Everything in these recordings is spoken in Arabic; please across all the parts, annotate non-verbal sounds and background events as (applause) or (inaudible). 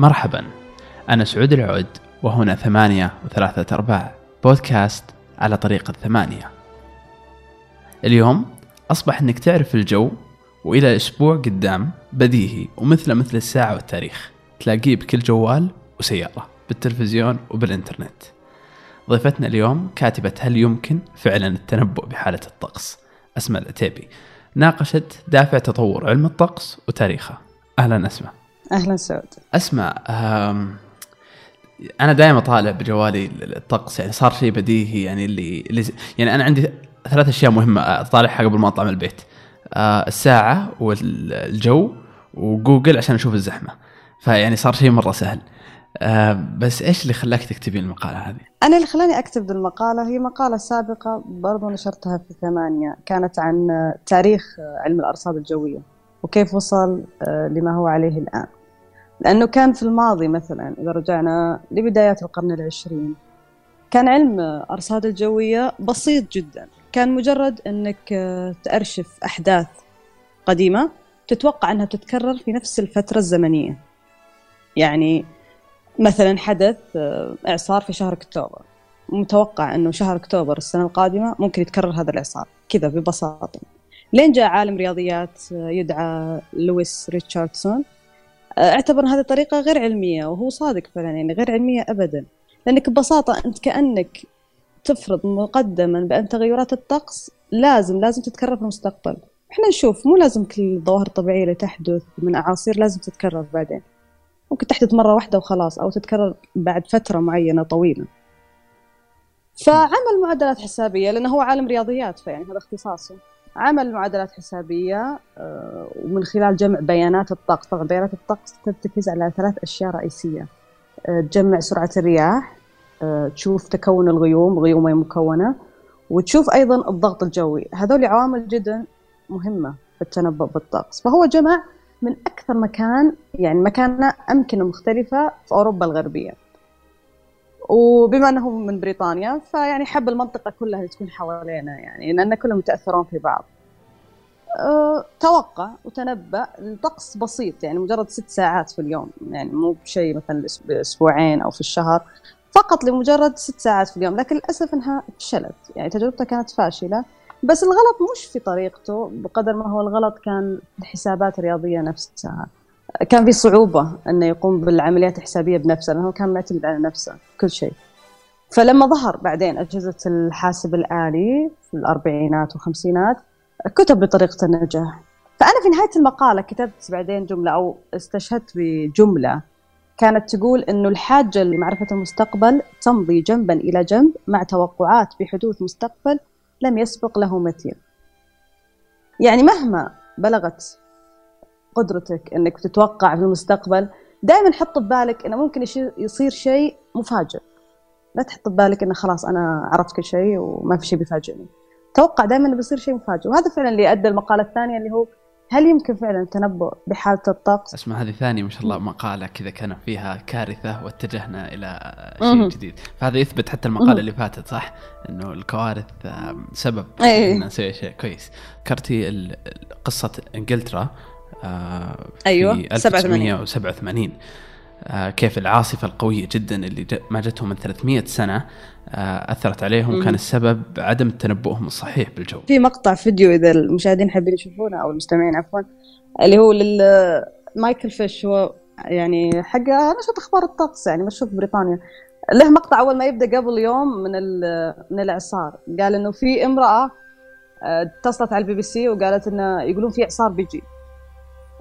مرحبا. أنا سعود العود وهنا ثمانية وثلاثة أرباع. بودكاست على طريقة ثمانية اليوم أصبح أنك تعرف الجو وإلى أسبوع قدام بديهي ومثله مثل الساعة والتاريخ. تلاقيه بكل جوال وسيارة بالتلفزيون وبالإنترنت. ضيفتنا اليوم كاتبة هل يمكن فعلا التنبؤ بحالة الطقس؟ أسماء العتيبي ناقشت دافع تطور علم الطقس وتاريخه. أهلا أسماء. أهلا سعود. أسمع أم، أنا دائما اطالع بجوالي الطقس يعني صار شيء بديهي يعني اللي, اللي يعني أنا عندي ثلاث أشياء مهمة اطالعها قبل ما أطلع من البيت. آه، الساعة والجو وجوجل عشان أشوف الزحمة. فيعني صار شيء مرة سهل. آه، بس إيش اللي خلاك تكتبين المقالة هذه؟ أنا اللي خلاني أكتب المقالة هي مقالة سابقة برضو نشرتها في ثمانية كانت عن تاريخ علم الارصاد الجوية وكيف وصل آه، لما هو عليه الآن. لأنه كان في الماضي مثلا إذا رجعنا لبدايات القرن العشرين. كان علم أرصاد الجوية بسيط جدا. كان مجرد إنك آه، تأرشف أحداث قديمة تتوقع أنها بتتكرر في نفس الفترة الزمنية. يعني مثلا حدث إعصار في شهر أكتوبر. متوقع إنه شهر أكتوبر السنة القادمة ممكن يتكرر هذا الإعصار. كذا ببساطة. لين جاء عالم رياضيات يدعى لويس ريتشاردسون. اعتبر هذه الطريقة غير علمية وهو صادق فعلا يعني غير علمية ابدا. لأنك ببساطة أنت كأنك تفرض مقدما بأن تغيرات الطقس لازم لازم تتكرر في المستقبل. إحنا نشوف مو لازم كل الظواهر الطبيعية اللي تحدث من أعاصير لازم تتكرر بعدين. ممكن تحدث مرة واحدة وخلاص أو تتكرر بعد فترة معينة طويلة. فعمل معادلات حسابية لأنه هو عالم رياضيات فيعني هذا اختصاصه. عمل معادلات حسابية آه، ومن خلال جمع بيانات الطقس طبعا بيانات الطقس ترتكز على ثلاث أشياء رئيسية. آه، تجمع سرعة الرياح آه، تشوف تكون الغيوم غيوم مكونة وتشوف أيضا الضغط الجوي. هذول عوامل جدا مهمة في التنبؤ بالطقس. فهو جمع من أكثر مكان يعني مكاننا أمكنة مختلفة في أوروبا الغربية. وبما أنه من بريطانيا فيعني حب المنطقة كلها تكون حوالينا يعني لأن كلهم متأثرون في بعض. أه، توقع وتنبأ الطقس بسيط يعني مجرد ست ساعات في اليوم يعني مو بشيء مثلا الأس- أسبوعين أو في الشهر فقط لمجرد ست ساعات في اليوم. لكن للأسف أنها فشلت يعني تجربته كانت فاشلة. بس الغلط مش في طريقته بقدر ما هو الغلط كان الحسابات الرياضية نفسها. كان في صعوبة أنه يقوم بالعمليات الحسابية بنفسه لأنه كان معتمد على نفسه كل شيء. فلما ظهر بعدين أجهزة الحاسب الآلي في الأربعينات والخمسينات كتب بطريقة النجاح. فأنا في نهاية المقالة كتبت بعدين جملة أو استشهدت بجملة كانت تقول أنه الحاجة لمعرفة المستقبل تمضي جنبا إلى جنب مع توقعات بحدوث مستقبل لم يسبق له مثيل. يعني مهما بلغت قدرتك إنك تتوقع في المستقبل دائما حط ببالك إنه ممكن يصير شيء مفاجئ. لا تحط ببالك إنه خلاص أنا عرفت كل شيء وما في شيء بيفاجئني. توقع دائما إنه بيصير شيء مفاجئ. وهذا فعلا اللي ادى المقاله الثانية اللي هو هل يمكن فعلا التنبؤ بحالة الطقس؟ اسمع هذه ثاني ما شاء الله مقالة كذا كان فيها كارثة واتجهنا إلى شيء. جديد. فهذا يثبت حتى المقالة. اللي فاتت صح؟ إنه الكوارث سبب أي. ان نسوي شيء كويس. ذكرتي قصة إنجلترا آه، في أيوة، 1987 آه، كيف العاصفة القوية جدا اللي ما جتهم من 300 سنة آه، أثرت عليهم. كان السبب عدم تنبؤهم الصحيح بالجو. في مقطع فيديو إذا المشاهدين حابين يشوفونه أو المستمعين عفوا اللي هو مايكل فيش هو يعني حق نشرة أخبار الطقس يعني مشهور في بريطانيا. له مقطع أول ما يبدأ قبل يوم من من الإعصار. قال إنه في امرأة آه، اتصلت على البي بي سي وقالت إنه يقولون في إعصار بيجي.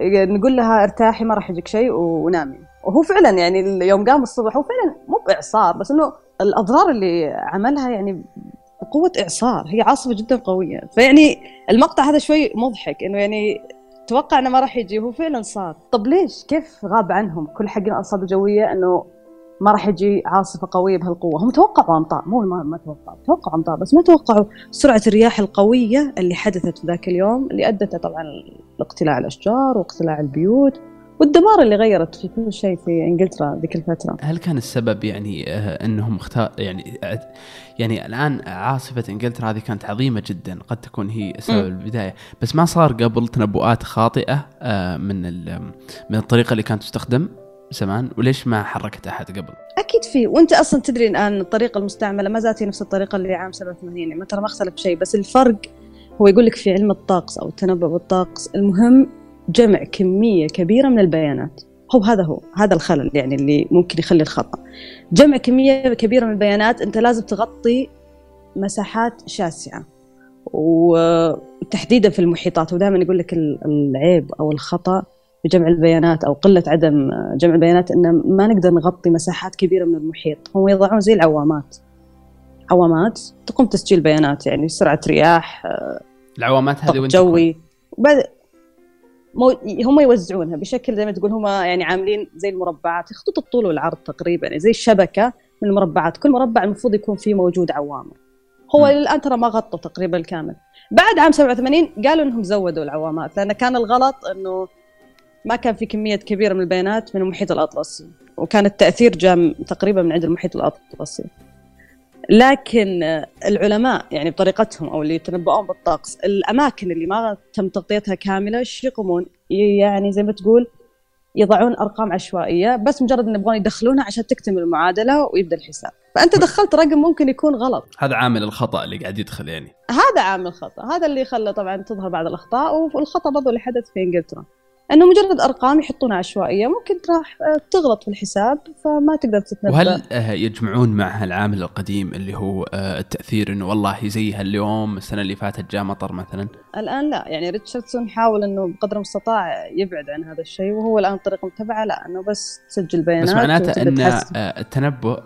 نقول لها ارتاحي ما راح يجيك شيء ونامي. وهو فعلا يعني يوم قام الصبح هو فعلا مو بإعصار بس إنه الأضرار اللي عملها يعني بقوة إعصار هي عاصفة جدا قوية. فيعني المقطع هذا شوي مضحك إنه يعني توقع إنه ما راح يجي وهو فعلا صار. طب ليش؟ كيف غاب عنهم؟ كل حق الأرصاد الجوية إنه ما راح يجي عاصفة قوية بهالقوة. هم توقعوا أمطار مو ما, ما توقعوا توقعوا أمطار بس ما توقعوا سرعة الرياح القوية اللي حدثت في ذاك اليوم اللي أدت طبعا لاقتلاع الأشجار واقتلاع البيوت والدمار اللي غيرت في كل شيء في إنجلترا ذيك الفترة. هل كان السبب يعني آه، إنهم اختار يعني آه، يعني الآن عاصفة إنجلترا هذه كانت عظيمة جدا قد تكون هي سبب. البداية. بس ما صار قبل تنبؤات خاطئة آه، من من الطريقة اللي كانت تستخدم؟ زمان وليش ما حركت أحد قبل؟ أكيد في وأنت أصلا تدري الان الطريقة المستعملة ما زالت هي نفس الطريقة اللي عام 87 يعني ترى ما اختلف شيء بس الفرق هو يقول لك في علم الطقس أو التنبؤ بالطقس المهم جمع كمية كبيرة من البيانات. هو هذا هو هذا الخلل يعني اللي ممكن يخلي الخطأ. جمع كمية كبيرة من البيانات أنت لازم تغطي مساحات شاسعة. وتحديدا في المحيطات ودائما يقول لك العيب أو الخطأ في جمع البيانات أو قلة عدم جمع البيانات ان ما نقدر نغطي مساحات كبيرة من المحيط. هم يضعون زي العوامات. عوامات تقوم تسجيل بيانات يعني سرعة رياح العوامات هذه وين جوي. وبعد مو... هم يوزعونها بشكل زي ما تقول هم يعني عاملين زي المربعات خطوط الطول والعرض تقريبا يعني زي الشبكة من المربعات. كل مربع المفروض يكون فيه موجود عوامة. هو الآن ترى ما غطوا تقريبا الكامل بعد عام 87 قالوا إنهم زودوا العوامات لأن كان الغلط إنه ما كان في كمية كبيرة من البيانات من المحيط الأطلسي وكان التأثير جاء تقريبا من عند المحيط الأطلسي. لكن العلماء يعني بطريقتهم أو اللي يتنبؤون بالطقس الأماكن اللي ما تم تغطيتها كاملة إيش يقومون؟ يعني زي ما تقول يضعون أرقام عشوائية بس مجرد إن يبغون يدخلونها عشان تكتمل المعادلة ويبدأ الحساب. فأنت دخلت رقم ممكن يكون غلط. هذا عامل الخطأ اللي قاعد يدخل يعني. هذا عامل الخطا هذا اللي خلى طبعا تظهر بعض الأخطاء والخطأ برضو اللي حدث في إنجلترا. إنه مجرد أرقام يحطونها عشوائية ممكن راح آه، تغلط في الحساب فما تقدر تتنبأ وهل آه، يجمعون معها العامل القديم اللي هو آه، التأثير إنه والله زيها اليوم السنة اللي فاتت جاء مطر مثلا؟ الآن لا يعني ريتشاردسون حاول إنه بقدر المستطاع يبعد عن هذا الشيء وهو الآن الطريقة المتبعه لا إنه بس تسجل بيانات بس معناته إن التنبؤ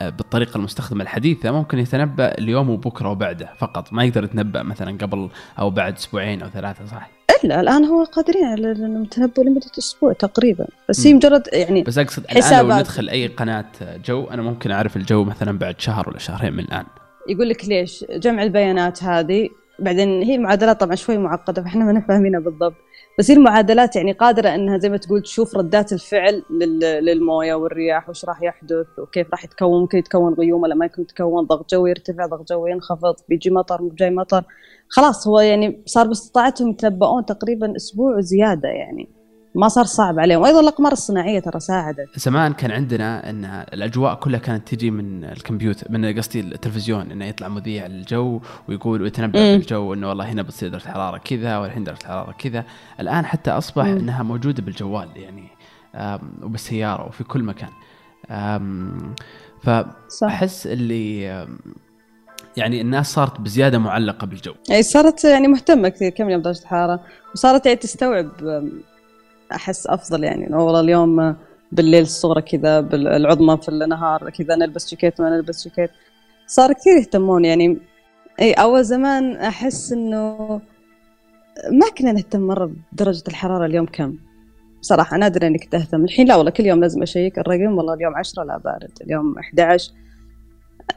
بالطريقة المستخدمة الحديثة ممكن يتنبأ اليوم وبكرة وبعده فقط ما يقدر يتنبأ مثلا قبل أو بعد أسبوعين أو ثلاثة صح؟ لا الآن هو قادرين على التنبؤ لمدة أسبوع تقريبا. بس هي مجرد يعني بس أقصد الآن لو ندخل أي قناة جو أنا ممكن أعرف الجو مثلا بعد شهر ولا شهرين من الآن. يقول لك ليش؟ جمع البيانات هذه بعدين هي المعادلات طبعا شوي معقدة فإحنا ما فاهمينها بالضبط. بس هي المعادلات يعني قادرة إنها زي ما تقول تشوف ردات الفعل للموية والرياح وش راح يحدث وكيف راح يتكون ممكن يتكون غيوم ولا ما يكون يتكون ضغط جوي يرتفع ضغط جوي ينخفض بيجي مطر مو جاي مطر. خلاص هو يعني صار باستطاعتهم يتنبؤون تقريبا أسبوع وزيادة يعني. ما صار صعب عليهم. وأيضا الاقمار الصناعيه ترى ساعدت. زمان كان عندنا إن الأجواء كلها كانت تجي من الكمبيوتر من قصدي التلفزيون إنه يطلع مذيع للجو ويقول ويتنبأ بالجو إنه والله هنا بتصير درجة الحراره كذا والحين درجة الحراره كذا. الآن حتى أصبح مم. إنها موجودة بالجوال يعني وبالسيارة وفي كل مكان. فأحس اللي يعني الناس صارت بزيادة معلقة بالجو. إي صارت يعني مهتمة كثير كم يوم درجة الحراره وصارت يعني تستوعب أحس أفضل يعني إنه والله اليوم بالليل الصغرى كذا العظمى في النهار كذا نلبس جاكيت ما نلبس جاكيت. صار كثير يهتمون يعني. إي أول زمان أحس إنه ما كنا نهتم مرة بدرجة الحرارة اليوم كم. صراحة نادر انك تهتم الحين لا والله كل يوم لازم أشيك. الرقم والله اليوم 10 لا بارد. اليوم 11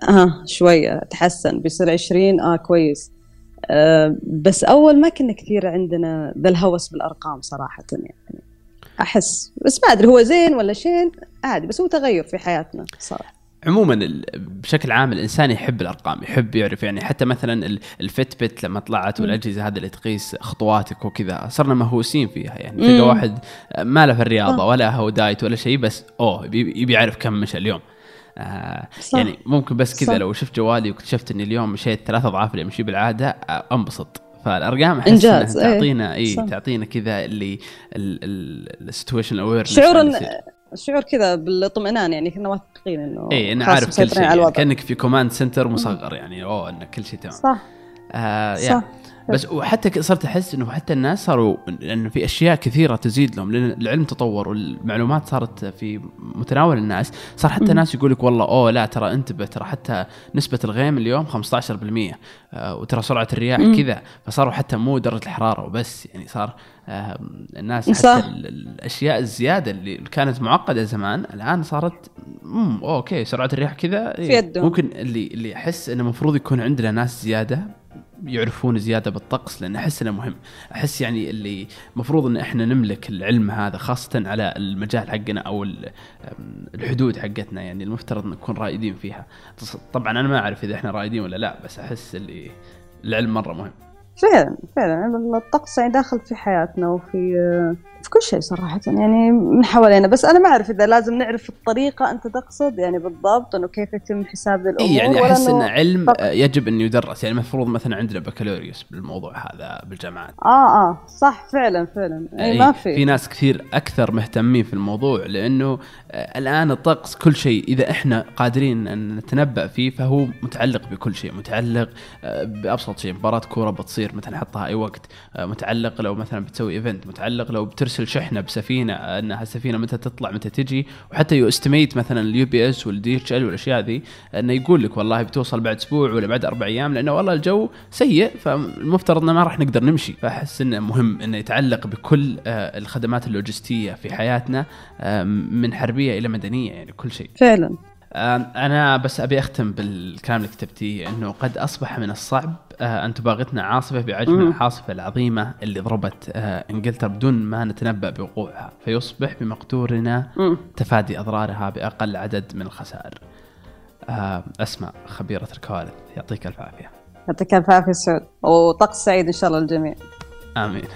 آه شوية تحسن بيصير 20 آه كويس. بس أول ما كنا كثير عندنا ذا الهوس بالأرقام صراحة يعني. أحس بس ما أدري هو زين ولا شين عادي بس هو تغير في حياتنا صار عموما بشكل عام الإنسان يحب الأرقام يحب يعرف يعني حتى مثلا الفيت بت لما طلعت والأجهزة هذه اللي تقيس خطواتك وكذا صرنا مهووسين فيها يعني. تلقى واحد ما له في الرياضة آه. ولا هو دايت ولا شيء بس أوه يبي يعرف كم مشى اليوم. آه صح. يعني ممكن بس كذا لو شفت جوالي واكتشفت إني اليوم مشيت ثلاث أضعاف اللي امشي بالعادة آه، انبسط. فالأرقام أحس إنجاز إنها تعطينا إي إيه تعطينا كذا اللي ال situation aware شعور شعور كذا بالاطمئنان يعني كنا واثقين إنه إي أنا عارف كل شيء يعني كأنك في command center مصغر يعني أوه انه كل شيء تمام. صح. آه صح. بس وحتى صرت أحس إنه حتى الناس صاروا لأنه في أشياء كثيرة تزيد لهم لأن العلم تطور والمعلومات صارت في متناول الناس صار حتى ناس يقول لك والله أوه لا ترى انتبه ترى حتى نسبة الغيم اليوم 15% آه وترى سرعة الرياح كذا فصاروا حتى مو درجة الحرارة وبس يعني صار آه الناس حتى صح. الأشياء الزيادة اللي كانت معقدة زمان الآن صارت أوكي سرعة الرياح كذا إيه ممكن اللي اللي أحس إنه المفروض يكون عندنا ناس زيادة يعرفون زيادة بالطقس لأن أحس إنه مهم. أحس يعني اللي المفروض إن إحنا نملك العلم هذا خاصة على المجال حقنا أو الحدود حقتنا يعني المفترض نكون رائدين فيها. طبعا أنا ما أعرف إذا إحنا رائدين ولا لا بس أحس اللي العلم مرة مهم. فعلا فعلا. الطقس يعني داخل في حياتنا وفي في كل شيء صراحة يعني من حوالينا. بس أنا ما أعرف إذا لازم نعرف الطريقة أنت تقصد يعني بالضبط إنه كيف يتم حساب الأمور إيه يعني إنه- انه علم فقط. يجب انه يدرس. يعني المفروض مثلا عندنا بكالوريوس بالموضوع هذا بالجامعات. آه آه. صح فعلا فعلا. أي إيه، ما في. في ناس كثير أكثر مهتمين في الموضوع لأنه آه، الآن الطقس كل شيء إذا إحنا قادرين أن نتنبأ فيه فهو متعلق بكل شيء. متعلق آه، بأبسط شيء مباراة كورة بتصير متى نحطها أي وقت. آه، متعلق لو مثلا بتسوي event متعلق لو بترسل شحنة بسفينة أنها السفينه متى تطلع متى تجي. وحتى you estimate مثلا ال UPS وال DHL والأشياء ذي أنه يقول لك والله بتوصل بعد أسبوع ولا بعد أربع أيام لأنه والله الجو سيء فالمفترض إنه ما راح نقدر نمشي. فأحس إنه مهم إنه يتعلق بكل آه، الخدمات اللوجستية في حياتنا آه، من حربية إلى مدنية يعني كل شيء. فعلا. أنا بس أبي أختم بالكلام اللي كتبتيه إنه قد أصبح من الصعب آه، أن تباغتنا عاصفة بعجم. العاصفة العظيمة اللي ضربت آه، إنجلترا بدون ما نتنبأ بوقوعها فيصبح بمقدورنا. تفادي أضرارها بأقل عدد من الخسائر. اسماء خبيرة الكوارث يعطيك الف عافية. يعطيك الف عافية سعود وطقس سعيد إن شاء الله للجميع آمين. (laughs)